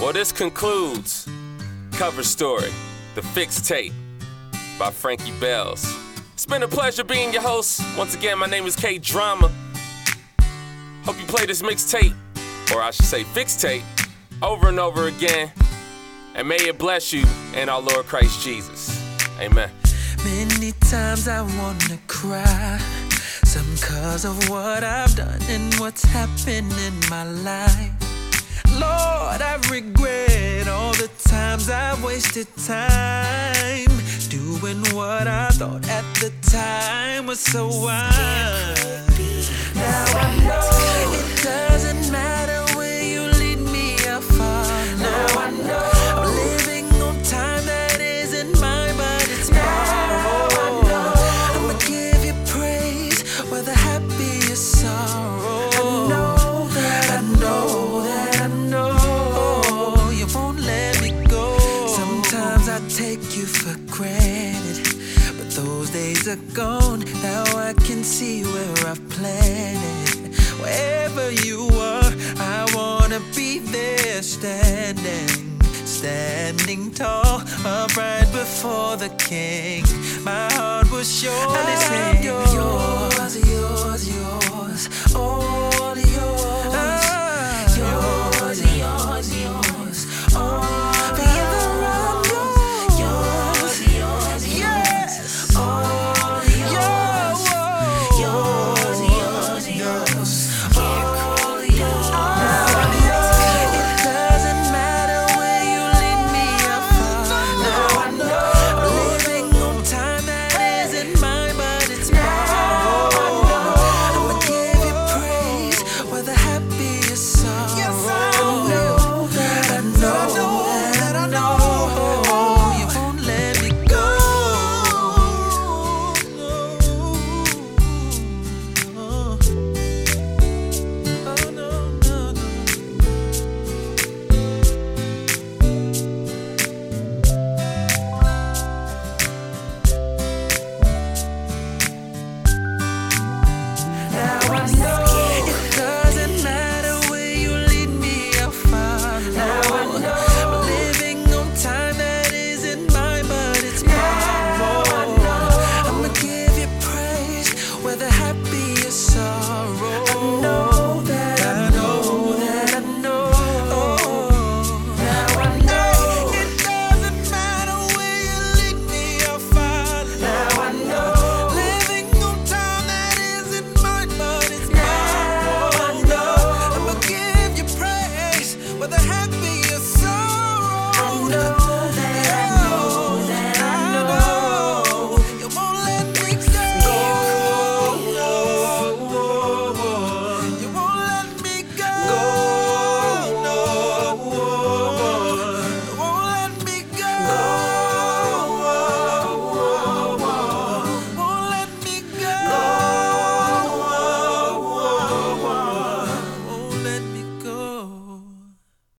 Well, this concludes Cover Story, the fixed tape by Franky Bells. It's been a pleasure being your host. Once again, my name is K Drama. Hope you play this mixtape, or I should say fixed tape, over and over again. And may it bless you and our Lord Christ Jesus. Amen. Many times I wanna cry. Some cause of what I've done and what's happened in my life. Lord, I regret all the times I wasted time doing what I thought at the time was so wise. Those days are gone. Now I can see where I've planted. Wherever you are, I wanna be there standing. Standing tall, upright before the king. My heart will surely